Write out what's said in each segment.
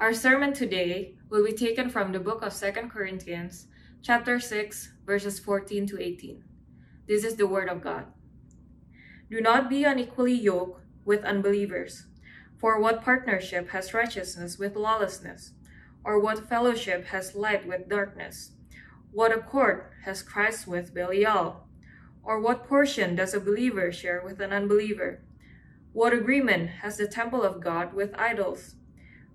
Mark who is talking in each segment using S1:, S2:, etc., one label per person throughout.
S1: Our sermon today will be taken from the book of 2 Corinthians, chapter 6, verses 14 to 18. This is the word of God. Do not be unequally yoked with unbelievers. For what partnership has righteousness with lawlessness? Or what fellowship has light with darkness? What accord has Christ with Belial? Or what portion does a believer share with an unbeliever? What agreement has the temple of God with idols?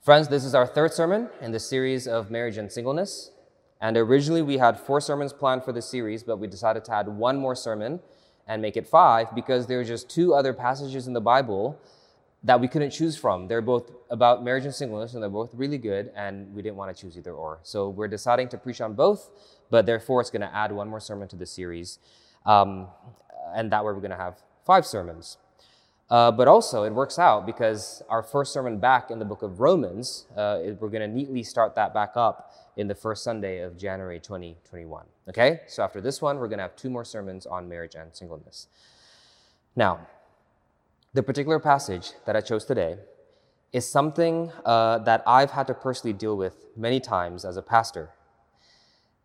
S2: Friends, this is our third sermon in the series of marriage and singleness. And originally we had four sermons planned for the series, but we decided to add one more sermon and make it five because there are just two other passages in the Bible that we couldn't choose from. They're both about marriage and singleness, and they're both really good, and we didn't want to choose either or. So we're deciding to preach on both, but therefore it's going to add one more sermon to the series. Um, and that way we're going to have five sermons. Uh, but also, it works out because our first sermon back in the book of Romans, uh, we're going to neatly start that back up in the first Sunday of January 2021. Okay? So after this one, we're going to have two more sermons on marriage and singleness. Now, the particular passage that I chose today is something uh, that I've had to personally deal with many times as a pastor,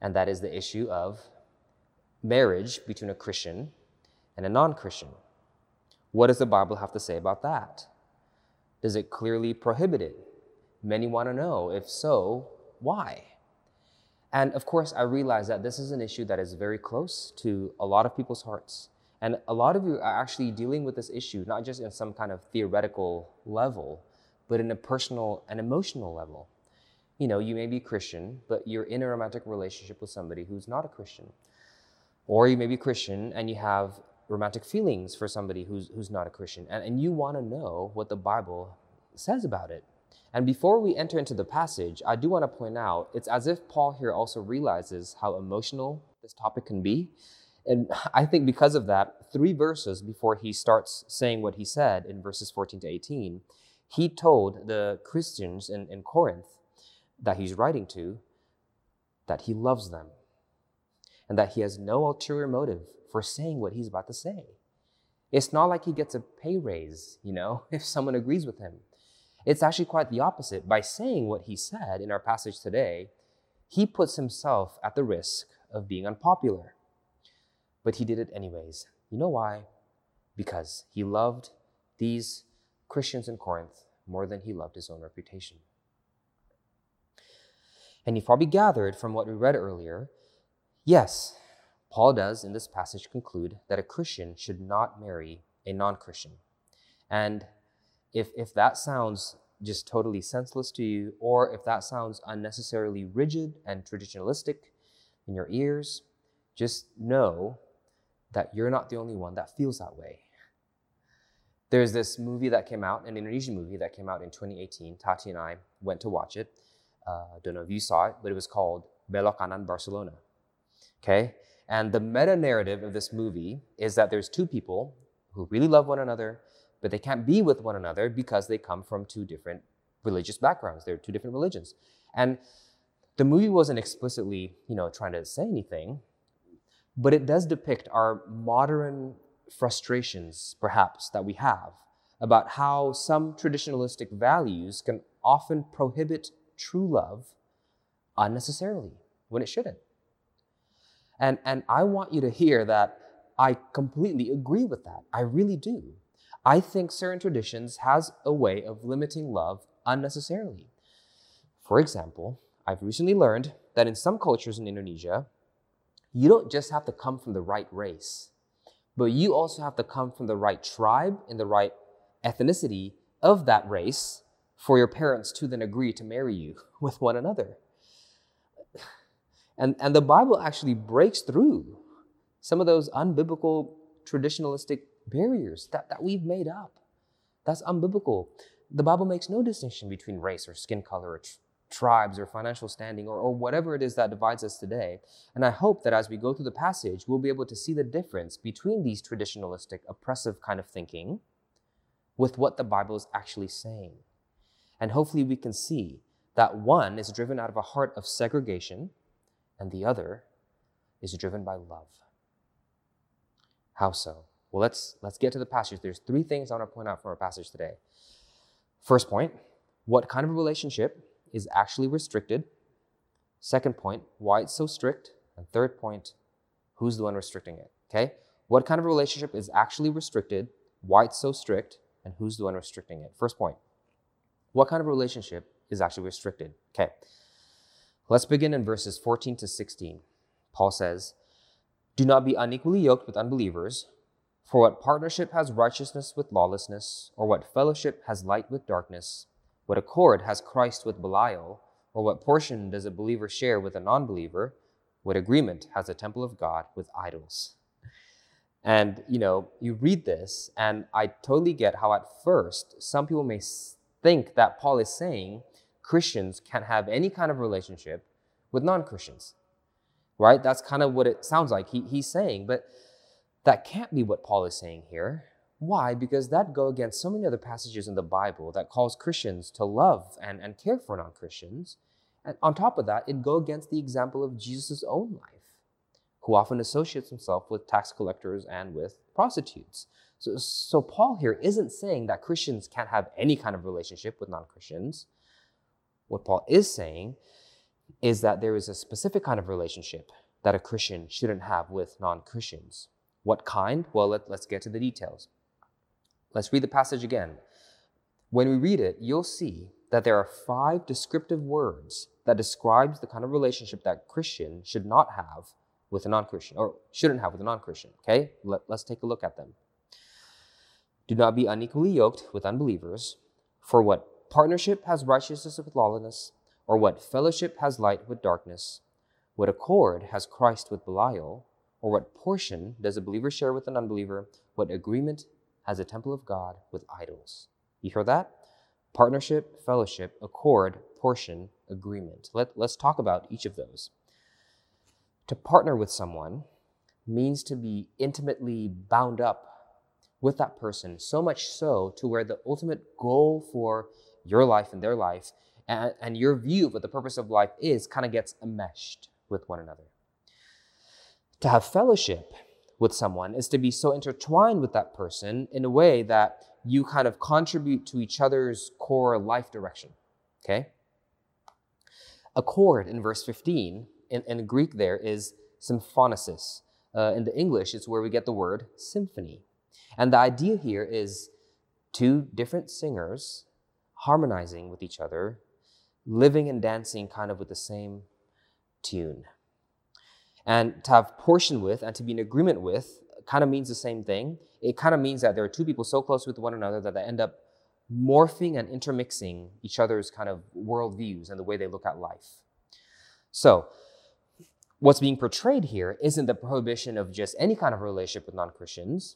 S2: and that is the issue of marriage between a Christian and a non Christian. What does the Bible have to say about that? Does it clearly prohibit it? Many want to know. If so, why? And of course, I realize that this is an issue that is very close to a lot of people's hearts. And a lot of you are actually dealing with this issue, not just in some kind of theoretical level, but in a personal and emotional level. You know, you may be Christian, but you're in a romantic relationship with somebody who's not a Christian. Or you may be Christian and you have romantic feelings for somebody who's, who's not a Christian. And, and you want to know what the Bible says about it. And before we enter into the passage, I do want to point out it's as if Paul here also realizes how emotional this topic can be. And I think because of that, three verses before he starts saying what he said in verses 14 to 18, he told the Christians in, in Corinth that he's writing to that he loves them and that he has no ulterior motive for saying what he's about to say. It's not like he gets a pay raise, you know, if someone agrees with him. It's actually quite the opposite. By saying what he said in our passage today, he puts himself at the risk of being unpopular. But he did it anyways. You know why? Because he loved these Christians in Corinth more than he loved his own reputation. And you've probably gathered from what we read earlier yes, Paul does in this passage conclude that a Christian should not marry a non Christian. And if, if that sounds just totally senseless to you, or if that sounds unnecessarily rigid and traditionalistic in your ears, just know that you're not the only one that feels that way. There's this movie that came out, an Indonesian movie that came out in 2018. Tati and I went to watch it. Uh, don't know if you saw it, but it was called Belok Barcelona. Okay? And the meta narrative of this movie is that there's two people who really love one another, but they can't be with one another because they come from two different religious backgrounds. They're two different religions. And the movie wasn't explicitly, you know, trying to say anything, but it does depict our modern frustrations, perhaps, that we have about how some traditionalistic values can often prohibit true love unnecessarily when it shouldn't. And, and I want you to hear that I completely agree with that. I really do. I think certain traditions has a way of limiting love unnecessarily. For example, I've recently learned that in some cultures in Indonesia, you don't just have to come from the right race, but you also have to come from the right tribe and the right ethnicity of that race for your parents to then agree to marry you with one another. And, and the Bible actually breaks through some of those unbiblical traditionalistic barriers that, that we've made up. That's unbiblical. The Bible makes no distinction between race or skin color or, tribes or financial standing or, or whatever it is that divides us today. And I hope that as we go through the passage, we'll be able to see the difference between these traditionalistic, oppressive kind of thinking with what the Bible is actually saying. And hopefully we can see that one is driven out of a heart of segregation and the other is driven by love. How so? Well, let's, let's get to the passage. There's three things I want to point out from our passage today. First point, what kind of a relationship is actually restricted? Second point, why it's so strict? And third point, who's the one restricting it? Okay? What kind of relationship is actually restricted? Why it's so strict? And who's the one restricting it? First point, what kind of relationship is actually restricted? Okay. Let's begin in verses 14 to 16. Paul says, Do not be unequally yoked with unbelievers. For what partnership has righteousness with lawlessness, or what fellowship has light with darkness? What accord has Christ with Belial, or what portion does a believer share with a non believer? What agreement has the temple of God with idols? And, you know, you read this, and I totally get how at first some people may think that Paul is saying Christians can't have any kind of relationship with non Christians, right? That's kind of what it sounds like he, he's saying. But that can't be what Paul is saying here. Why? Because that go against so many other passages in the Bible that calls Christians to love and, and care for non-Christians. And on top of that, it go against the example of Jesus' own life, who often associates himself with tax collectors and with prostitutes. So, so Paul here isn't saying that Christians can't have any kind of relationship with non-Christians. What Paul is saying is that there is a specific kind of relationship that a Christian shouldn't have with non-Christians. What kind? Well, let, us get to the details. Let's read the passage again. When we read it, you'll see that there are five descriptive words that describes the kind of relationship that Christian should not have with a non-Christian, or shouldn't have with a non-Christian. Okay, Let, let's take a look at them. Do not be unequally yoked with unbelievers, for what partnership has righteousness with lawlessness, or what fellowship has light with darkness? What accord has Christ with Belial? Or what portion does a believer share with an unbeliever? What agreement has a temple of God with idols? You hear that? Partnership, fellowship, accord, portion, agreement. Let, let's talk about each of those. To partner with someone means to be intimately bound up with that person, so much so to where the ultimate goal for your life and their life and, and your view of what the purpose of life is kind of gets enmeshed with one another. To have fellowship with someone is to be so intertwined with that person in a way that you kind of contribute to each other's core life direction. Okay? Accord in verse 15, in, in Greek there is symphonesis. Uh, in the English, it's where we get the word symphony. And the idea here is two different singers harmonizing with each other, living and dancing kind of with the same tune. And to have portion with and to be in agreement with kind of means the same thing. It kind of means that there are two people so close with one another that they end up morphing and intermixing each other's kind of worldviews and the way they look at life. So, what's being portrayed here isn't the prohibition of just any kind of relationship with non Christians,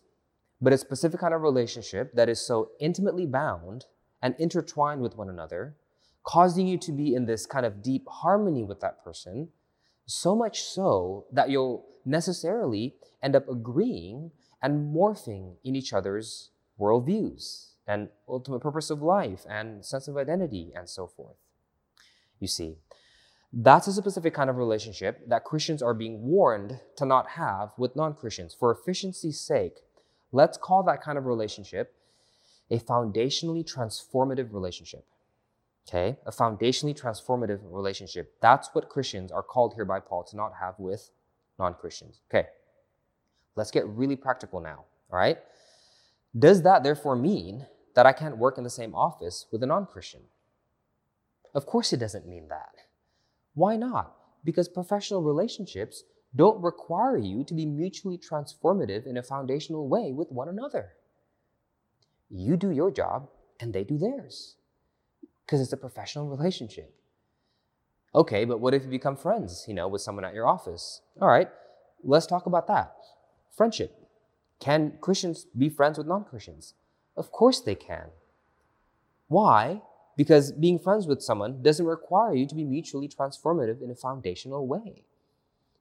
S2: but a specific kind of relationship that is so intimately bound and intertwined with one another, causing you to be in this kind of deep harmony with that person so much so that you'll necessarily end up agreeing and morphing in each other's worldviews and ultimate purpose of life and sense of identity and so forth. You see, that's a specific kind of relationship that Christians are being warned to not have with non Christians. For efficiency's sake, let's call that kind of relationship a foundationally transformative relationship. Okay, a foundationally transformative relationship. That's what Christians are called here by Paul to not have with non Christians. Okay, let's get really practical now. All right, does that therefore mean that I can't work in the same office with a non Christian? Of course, it doesn't mean that. Why not? Because professional relationships don't require you to be mutually transformative in a foundational way with one another. You do your job, and they do theirs because it's a professional relationship. Okay, but what if you become friends, you know, with someone at your office? All right, let's talk about that. Friendship. Can Christians be friends with non-Christians? Of course they can. Why? Because being friends with someone doesn't require you to be mutually transformative in a foundational way.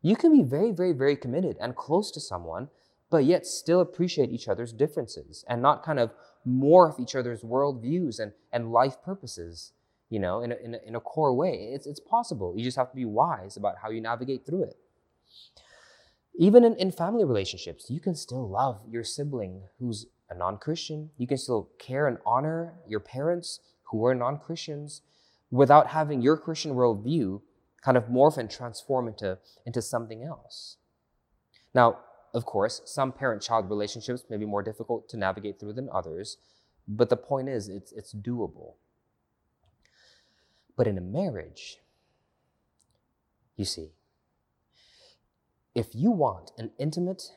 S2: You can be very, very, very committed and close to someone, but yet still appreciate each other's differences and not kind of morph each other's worldviews and, and life purposes, you know, in a, in, a, in a core way. It's, it's possible. You just have to be wise about how you navigate through it. Even in, in family relationships, you can still love your sibling who's a non Christian. You can still care and honor your parents who are non Christians without having your Christian worldview kind of morph and transform into, into something else. Now, of course, some parent child relationships may be more difficult to navigate through than others, but the point is, it's, it's doable. But in a marriage, you see, if you want an intimate,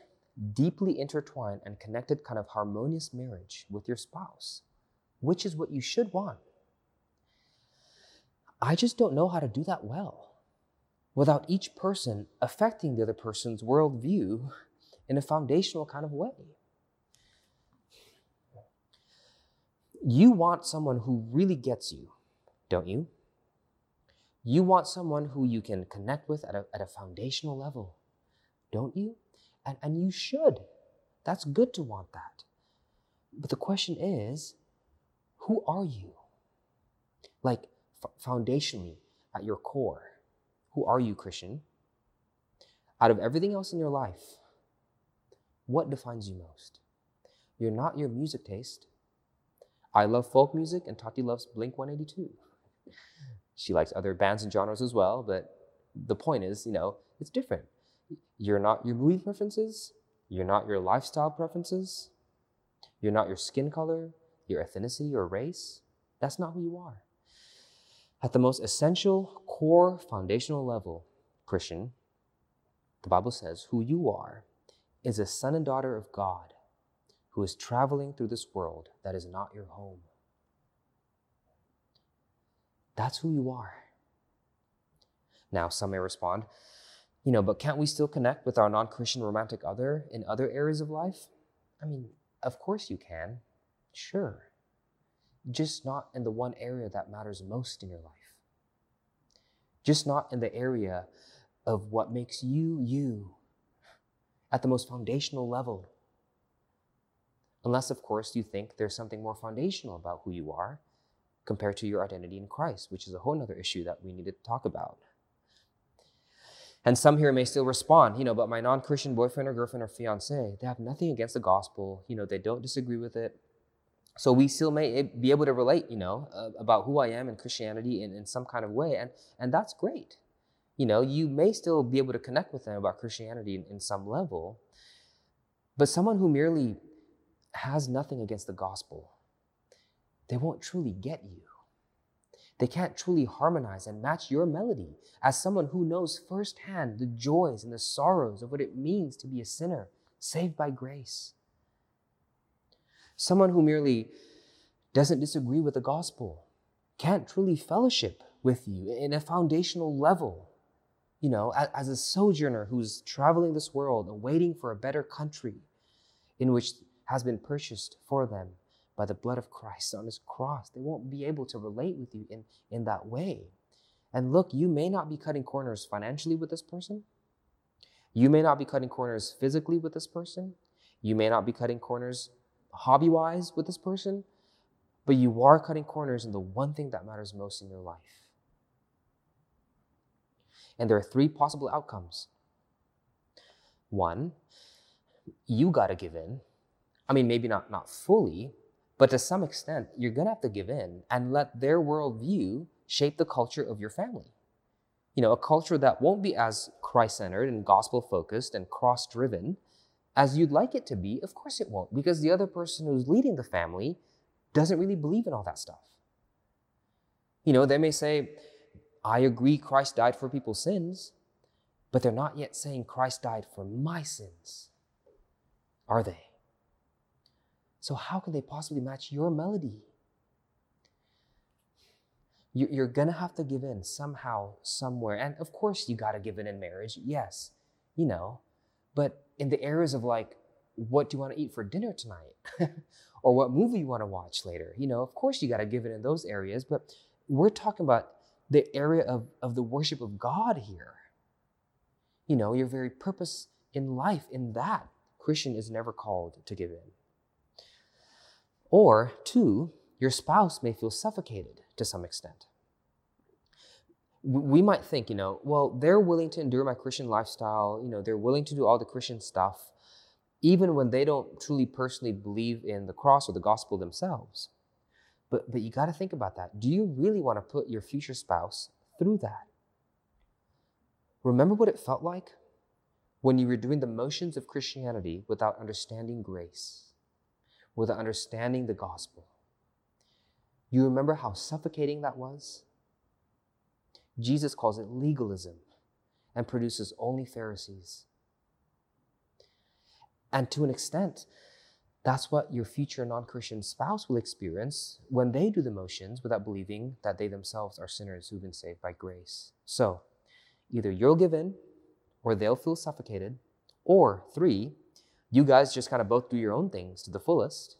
S2: deeply intertwined, and connected kind of harmonious marriage with your spouse, which is what you should want, I just don't know how to do that well without each person affecting the other person's worldview in a foundational kind of way. You want someone who really gets you, don't you? You want someone who you can connect with at a, at a foundational level, don't you? And, and you should. That's good to want that. But the question is who are you? Like, f- foundationally, at your core, who are you, Christian? Out of everything else in your life, what defines you most? You're not your music taste. I love folk music, and Tati loves Blink 182. She likes other bands and genres as well, but the point is, you know, it's different. You're not your movie preferences, you're not your lifestyle preferences, you're not your skin color, your ethnicity, or race. That's not who you are. At the most essential, core, foundational level, Christian, the Bible says who you are is a son and daughter of God who is traveling through this world that is not your home. That's who you are. Now, some may respond, you know, but can't we still connect with our non Christian romantic other in other areas of life? I mean, of course you can. Sure. Just not in the one area that matters most in your life. Just not in the area of what makes you you at the most foundational level. Unless, of course, you think there's something more foundational about who you are compared to your identity in Christ, which is a whole other issue that we need to talk about. And some here may still respond, you know, but my non Christian boyfriend or girlfriend or fiance, they have nothing against the gospel. You know, they don't disagree with it. So we still may be able to relate, you know, uh, about who I am in Christianity in, in some kind of way. And, and that's great you know, you may still be able to connect with them about Christianity in, in some level, but someone who merely has nothing against the gospel, they won't truly get you. They can't truly harmonize and match your melody as someone who knows firsthand the joys and the sorrows of what it means to be a sinner saved by grace. Someone who merely doesn't disagree with the gospel can't truly fellowship with you in a foundational level you know, as a sojourner who's traveling this world and waiting for a better country in which has been purchased for them by the blood of Christ on his cross. They won't be able to relate with you in, in that way. And look, you may not be cutting corners financially with this person. You may not be cutting corners physically with this person. You may not be cutting corners hobby wise with this person, but you are cutting corners in the one thing that matters most in your life and there are three possible outcomes. One, you got to give in. I mean, maybe not, not fully, but to some extent, you're going to have to give in and let their worldview shape the culture of your family. You know, a culture that won't be as Christ centered and gospel focused and cross driven as you'd like it to be. Of course, it won't, because the other person who's leading the family doesn't really believe in all that stuff. You know, they may say, I agree Christ died for people's sins, but they're not yet saying Christ died for my sins, are they? So, how can they possibly match your melody? You're to have to give in somehow, somewhere. And of course, you got to give in in marriage, yes, you know. But in the areas of like, what do you want to eat for dinner tonight? or what movie you want to watch later. You know, of course, you got to give in in those areas, but we're talking about the area of, of the worship of God here. You know, your very purpose in life, in that, Christian is never called to give in. Or, two, your spouse may feel suffocated to some extent. We might think, you know, well, they're willing to endure my Christian lifestyle, you know, they're willing to do all the Christian stuff, even when they don't truly personally believe in the cross or the gospel themselves. But, but you got to think about that. Do you really want to put your future spouse through that? Remember what it felt like when you were doing the motions of Christianity without understanding grace, without understanding the gospel. You remember how suffocating that was? Jesus calls it legalism and produces only Pharisees. And to an extent, that's what your future non Christian spouse will experience when they do the motions without believing that they themselves are sinners who've been saved by grace. So, either you'll give in or they'll feel suffocated, or three, you guys just kind of both do your own things to the fullest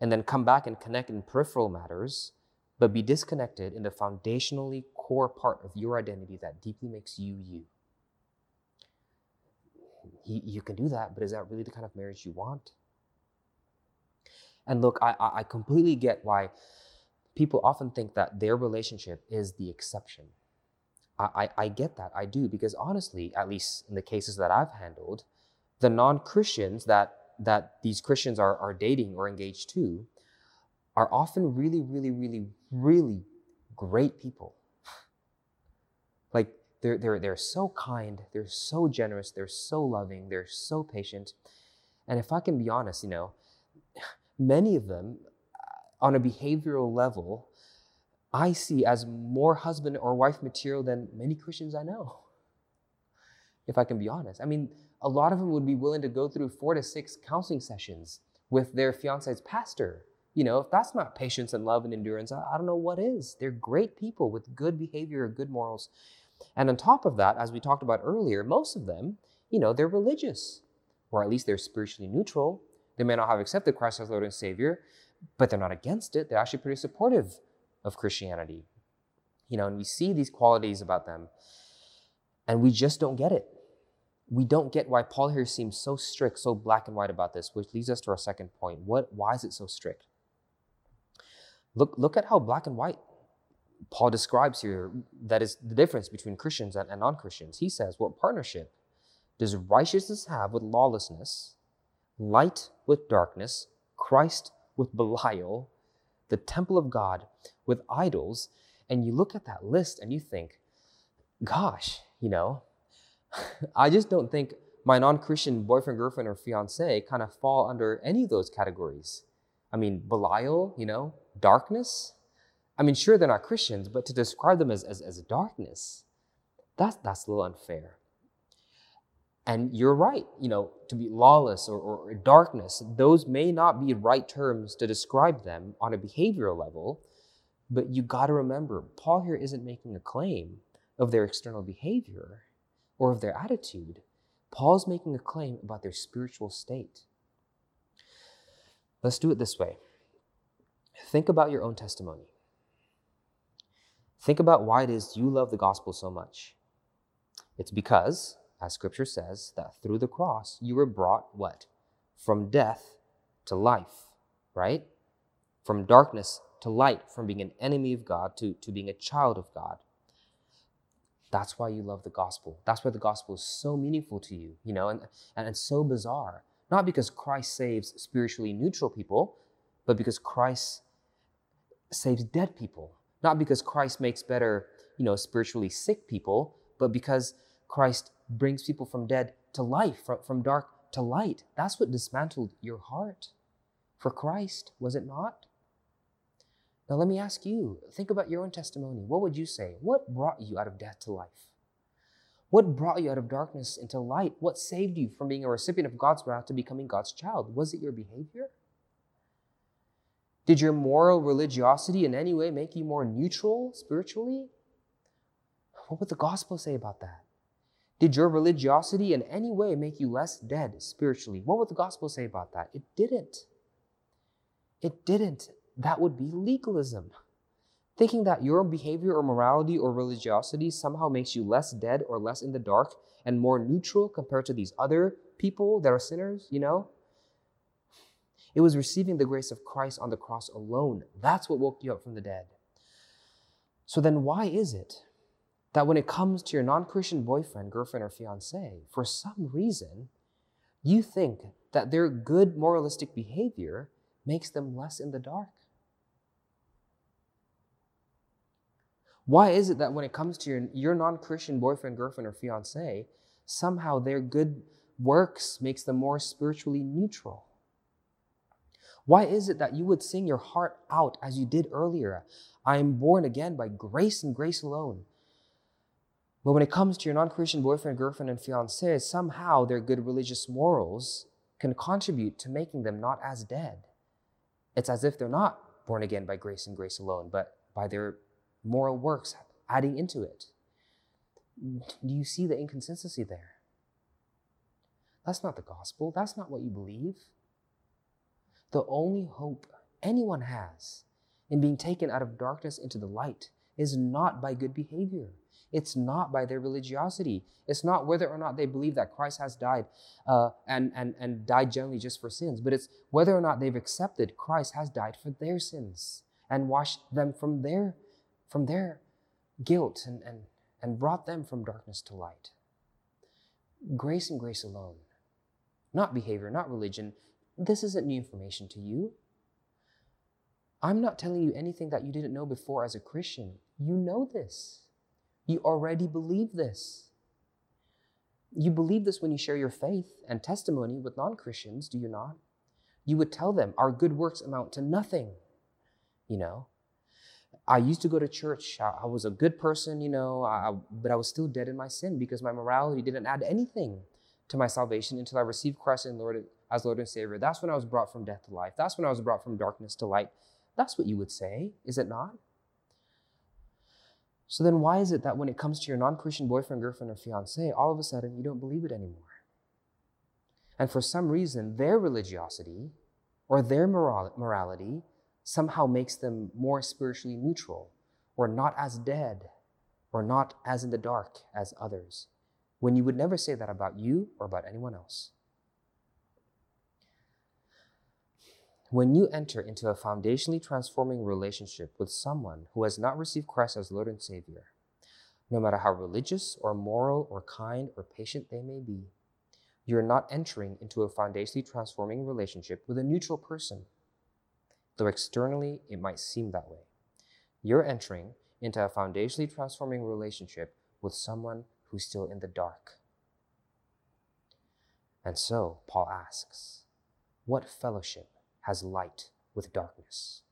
S2: and then come back and connect in peripheral matters, but be disconnected in the foundationally core part of your identity that deeply makes you you. You can do that, but is that really the kind of marriage you want? And look, I, I completely get why people often think that their relationship is the exception. I, I, I get that, I do, because honestly, at least in the cases that I've handled, the non Christians that that these Christians are, are dating or engaged to are often really, really, really, really great people. Like they're, they're, they're so kind, they're so generous, they're so loving, they're so patient. And if I can be honest, you know, many of them uh, on a behavioral level, I see as more husband or wife material than many Christians I know. If I can be honest. I mean, a lot of them would be willing to go through four to six counseling sessions with their fiance's pastor. You know, if that's not patience and love and endurance, I, I don't know what is. They're great people with good behavior, good morals. And on top of that, as we talked about earlier, most of them, you know, they're religious, or at least they're spiritually neutral. They may not have accepted Christ as Lord and Savior, but they're not against it. They're actually pretty supportive of Christianity. You know, and we see these qualities about them, and we just don't get it we don't get why Paul here seems so strict, so black and white about this, which leads us to our second point. What, why is it so strict? Look, look at how black and white Paul describes here that is the difference between Christians and, and non Christians. He says, What partnership does righteousness have with lawlessness, light with darkness, Christ with Belial, the temple of God with idols? And you look at that list and you think, gosh, you know, I just don't think my non Christian boyfriend, girlfriend, or fiance kind of fall under any of those categories. I mean, Belial, you know, darkness. I mean, sure, they're not Christians, but to describe them as, as, as darkness, that's, that's a little unfair. And you're right, you know, to be lawless or, or darkness, those may not be right terms to describe them on a behavioral level, but you got to remember, Paul here isn't making a claim of their external behavior or of their attitude. Paul's making a claim about their spiritual state. Let's do it this way think about your own testimony. Think about why it is you love the gospel so much. It's because, as scripture says, that through the cross you were brought what? From death to life, right? From darkness to light, from being an enemy of God to, to being a child of God. That's why you love the gospel. That's why the gospel is so meaningful to you, you know, and, and it's so bizarre. Not because Christ saves spiritually neutral people, but because Christ saves dead people. Not because Christ makes better, you know, spiritually sick people, but because Christ brings people from dead to life, from, dark to light. That's what dismantled your heart for Christ, was it not? Now, let me ask you think about your own testimony. What would you say? What brought you out of death to life? What brought you out of darkness into light? What saved you from being a recipient of God's wrath to becoming God's child? Was it your behavior? Did your moral religiosity in any way make you more neutral spiritually? What would the gospel say about that? Did your religiosity in any way make you less dead spiritually? What would the gospel say about that? It didn't. It didn't. That would be legalism. Thinking that your behavior or morality or religiosity somehow makes you less dead or less in the dark and more neutral compared to these other people that are sinners, you know? It was receiving the grace of Christ on the cross alone. That's what woke you up from the dead. So then, why is it that when it comes to your non Christian boyfriend, girlfriend, or fiance, for some reason, you think that their good moralistic behavior makes them less in the dark? Why is it that when it comes to your, your non Christian boyfriend, girlfriend, or fiance, somehow their good works makes them more spiritually neutral? Why is it that you would sing your heart out as you did earlier? I am born again by grace and grace alone. But when it comes to your non Christian boyfriend, girlfriend, and fiance, somehow their good religious morals can contribute to making them not as dead. It's as if they're not born again by grace and grace alone, but by their moral works adding into it. Do you see the inconsistency there? That's not the gospel. That's not what you believe. The only hope anyone has in being taken out of darkness into the light is not by good behavior. It's not by their religiosity. It's not whether or not they believe that Christ has died uh, and, and, and died generally just for sins, but it's whether or not they've accepted Christ has died for their sins and washed them from their, from their guilt and, and, and brought them from darkness to light. Grace and grace alone, not behavior, not religion, this isn't new information to you. I'm not telling you anything that you didn't know before as a Christian. You know this. You already believe this. You believe this when you share your faith and testimony with non Christians, do you not? You would tell them, Our good works amount to nothing. You know, I used to go to church. I, was a good person, you know, I, but I was still dead in my sin because my morality didn't add anything to my salvation until I received Christ and Lord as Lord and Savior. That's when I was brought from death to life. That's when I was brought from darkness to light. That's what you would say, is it not? So then, why is it that when it comes to your non Christian boyfriend, girlfriend, or fiance, all of a sudden you don't believe it anymore? And for some reason, their religiosity or their moral- morality somehow makes them more spiritually neutral or not as dead or not as in the dark as others, when you would never say that about you or about anyone else. When you enter into a foundationally transforming relationship with someone who has not received Christ as Lord and Savior, no matter how religious or moral or kind or patient they may be, you're not entering into a foundationally transforming relationship with a neutral person, though externally it might seem that way. You're entering into a foundationally transforming relationship with someone who's still in the dark. And so, Paul asks, what fellowship has light with darkness.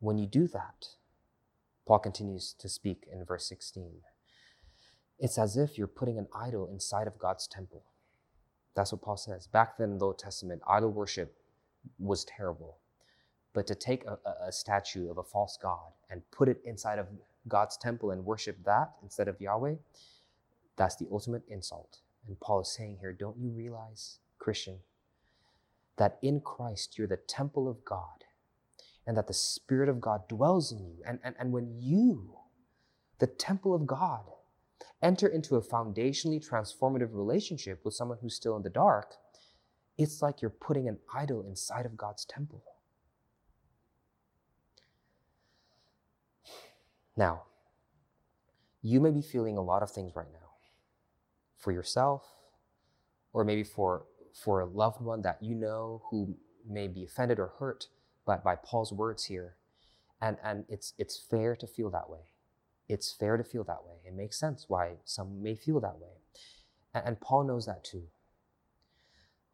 S2: When you do that, Paul continues to speak in verse 16. It's as if you're putting an idol inside of God's temple. That's what Paul says. Back then in the Old Testament, idol worship was terrible. But to take a, a, statue of a false God and put it inside of God's temple and worship that instead of Yahweh, that's the ultimate insult. And Paul is saying here, don't you realize, Christian, that in Christ you're the temple of God and that the Spirit of God dwells in you. And, and, and when you, the temple of God, enter into a foundationally transformative relationship with someone who's still in the dark, it's like you're putting an idol inside of God's temple. Now, you may be feeling a lot of things right now for yourself or maybe for for a loved one that you know who may be offended or hurt by, by Paul's words here. And and it's it's fair to feel that way. It's fair to feel that way. It makes sense why some may feel that way. And, and Paul knows that too.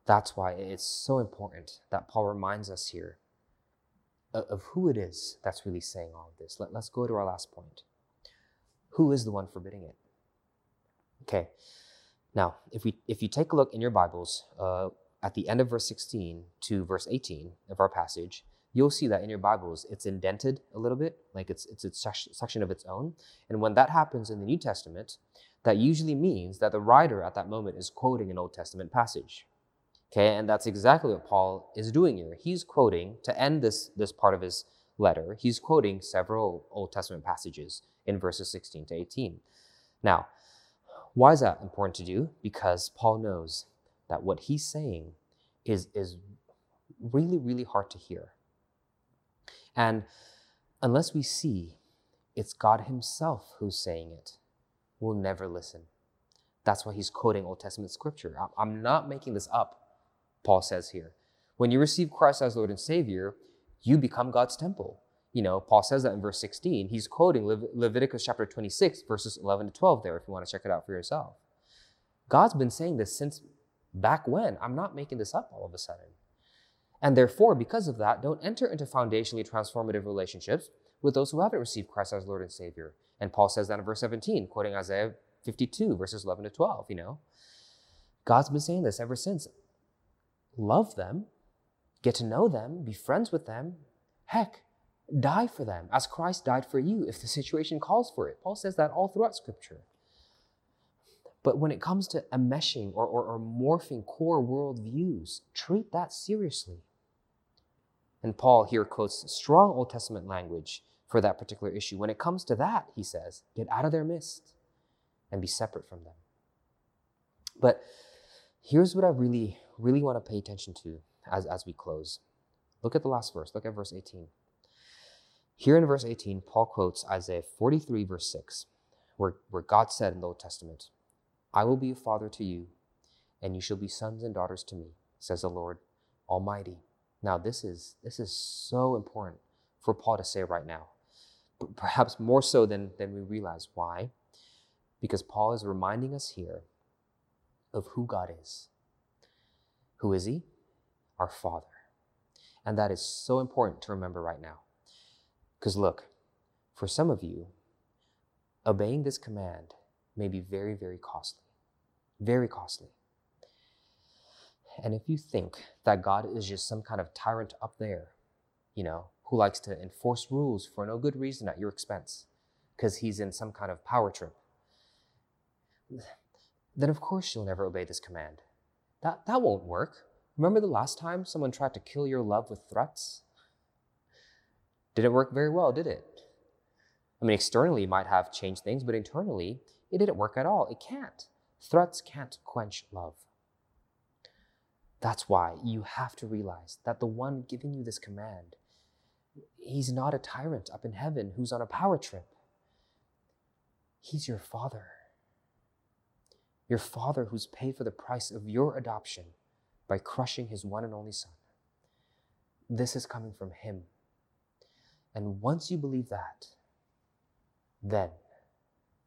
S2: That's why it's so important that Paul reminds us here of, who it is that's really saying all of this. Let, let's go to our last point. Who is the one forbidding it? Okay, now, if, we, if you take a look in your Bibles uh, at the end of verse 16 to verse 18 of our passage, you'll see that in your Bibles it's indented a little bit, like it's, it's a section of its own. And when that happens in the New Testament, that usually means that the writer at that moment is quoting an Old Testament passage. Okay, and that's exactly what Paul is doing here. He's quoting, to end this, this part of his letter, he's quoting several Old Testament passages in verses 16 to 18. Now, why is that important to do? Because Paul knows that what he's saying is, is really, really hard to hear. And unless we see it's God Himself who's saying it, we'll never listen. That's why he's quoting Old Testament scripture. I'm not making this up, Paul says here. When you receive Christ as Lord and Savior, you become God's temple. You know, Paul says that in verse 16. He's quoting Le- Leviticus chapter 26, verses 11 to 12 there, if you want to check it out for yourself. God's been saying this since back when. I'm not making this up all of a sudden. And therefore, because of that, don't enter into foundationally transformative relationships with those who haven't received Christ as Lord and Savior. And Paul says that in verse 17, quoting Isaiah 52, verses 11 to 12, you know. God's been saying this ever since. Love them, get to know them, be friends with them. Heck, die for them as Christ died for you if the situation calls for it. Paul says that all throughout Scripture. But when it comes to enmeshing or, or, or morphing core worldviews, treat that seriously. And Paul here quotes strong Old Testament language for that particular issue. When it comes to that, he says, get out of their midst and be separate from them. But here's what I really, really want to pay attention to as, as we close. Look at the last verse. Look at verse 18. Here in verse 18, Paul quotes Isaiah 43, verse 6, where, where God said in the Old Testament, I will be a father to you, and you shall be sons and daughters to me, says the Lord Almighty. Now, this is, this is so important for Paul to say right now, perhaps more so than, than we realize. Why? Because Paul is reminding us here of who God is. Who is He? Our Father. And that is so important to remember right now. Because look, for some of you, obeying this command may be very, very costly. Very costly. And if you think that God is just some kind of tyrant up there, you know, who likes to enforce rules for no good reason at your expense, because he's in some kind of power trip, then of course you'll never obey this command. That, that won't work. Remember the last time someone tried to kill your love with threats? Didn't work very well, did it? I mean, externally it might have changed things, but internally it didn't work at all. It can't. Threats can't quench love. That's why you have to realize that the one giving you this command, he's not a tyrant up in heaven who's on a power trip. He's your father. Your father who's paid for the price of your adoption by crushing his one and only son. This is coming from him. And once you believe that, then,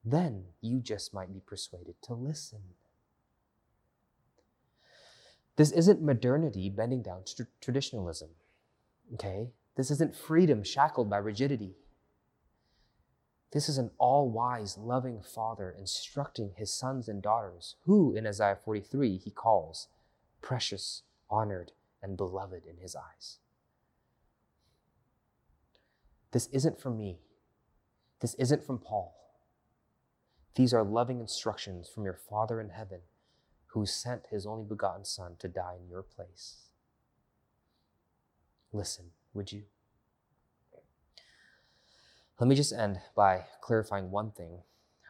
S2: then you just might be persuaded to listen. This isn't modernity bending down to traditionalism. Okay? This isn't freedom shackled by rigidity. This is an all wise, loving father instructing his sons and daughters, who in Isaiah 43 he calls precious, honored, and beloved in his eyes. This isn't from me. This isn't from Paul. These are loving instructions from your Father in heaven who sent his only begotten Son to die in your place. Listen, would you? Let me just end by clarifying one thing.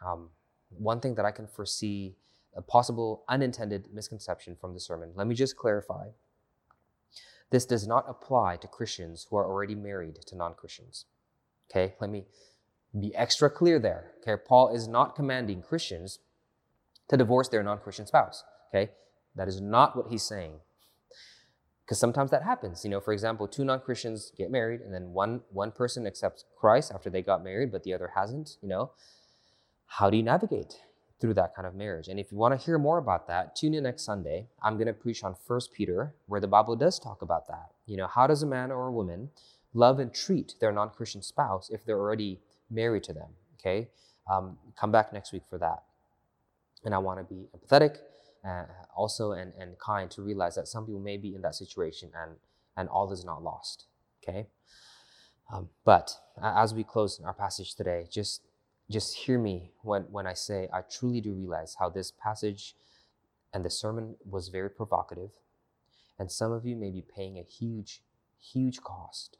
S2: Um, one thing that I can foresee a possible unintended misconception from the sermon. Let me just clarify. This does not apply to Christians who are already married to non Christians. Okay, let me be extra clear there. Okay, Paul is not commanding Christians to divorce their non Christian spouse. Okay? That is not what he's saying. Because sometimes that happens. You know, for example, two non-Christians get married and then one one person accepts Christ after they got married, but the other hasn't, you know. How do you navigate through that kind of marriage? And if you want to hear more about that, tune in next Sunday. I'm going to preach on First Peter, where the Bible does talk about that. You know, how does a man or a woman love and treat their non-Christian spouse if they're already married to them? Okay? Um, come back next week for that. And I want to be empathetic uh, also and, and kind to realize that some people may be in that situation and, and all is not lost. Okay? Um, but as we close our passage today, just just hear me when, when I say I truly do realize how this passage and the sermon was very provocative. And some of you may be paying a huge, huge cost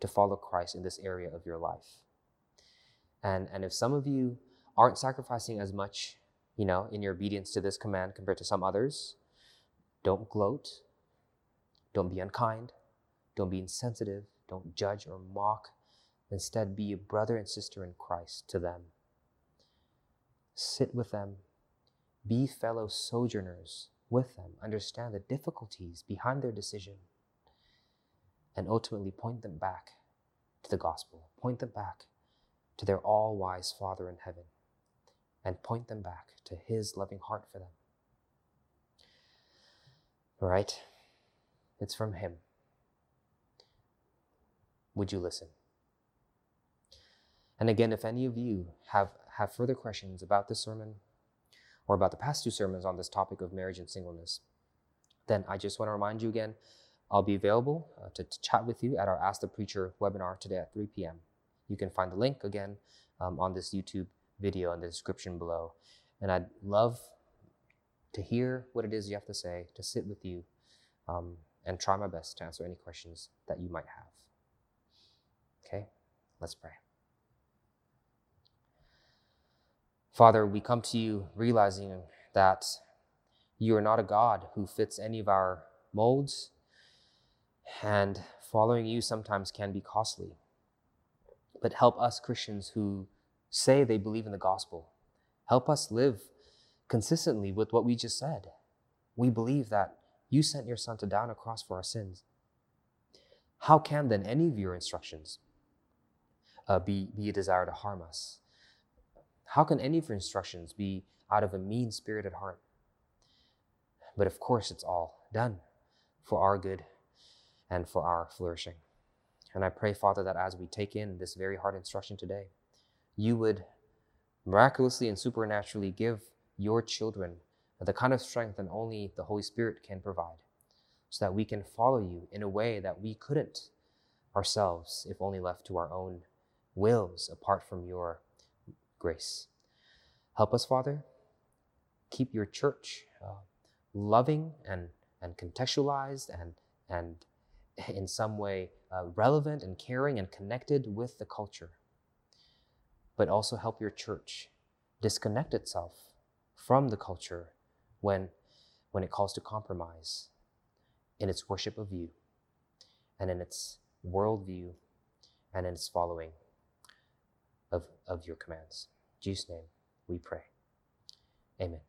S2: to follow Christ in this area of your life. And, and if some of you aren't sacrificing as much, you know, in your obedience to this command compared to some others, don't gloat, don't be unkind, don't be insensitive, don't judge or mock. Instead, be a brother and sister in Christ to them. Sit with them, be fellow sojourners with them, understand the difficulties behind their decision, and ultimately point them back to the gospel, point them back to their all wise Father in heaven, and point them back to His loving heart for them. Right? It's from Him. Would you listen? And again, if any of you have, have further questions about this sermon or about the past two sermons on this topic of marriage and singleness, then I just want to remind you again I'll be available uh, to, to, chat with you at our Ask the Preacher webinar today at 3 p.m. You can find the link again um, on this YouTube video in the description below. And I'd love to hear what it is you have to say, to sit with you, um, and try my best to answer any questions that you might have. Okay, let's pray. Father, we come to you realizing that you are not a God who fits any of our molds, and following you sometimes can be costly. But help us Christians who say they believe in the gospel, help us live consistently with what we just said. We believe that you sent your Son to die on a cross for our sins. How can then any of your instructions uh, be, be a desire to harm us? How can any of your instructions be out of a mean spirited heart? But of course, it's all done for our good and for our flourishing. And I pray, Father, that as we take in this very hard instruction today, you would miraculously and supernaturally give your children the kind of strength that only the Holy Spirit can provide, so that we can follow you in a way that we couldn't ourselves if only left to our own wills apart from your grace. Help us, Father. Keep your church uh, loving and, and contextualized and, and in some way uh, relevant and caring and connected with the culture. But also help your church disconnect itself from the culture when, when it calls to compromise in its worship of you and in its worldview and in its following of, of your commands. In Jesus' name we pray. Amen.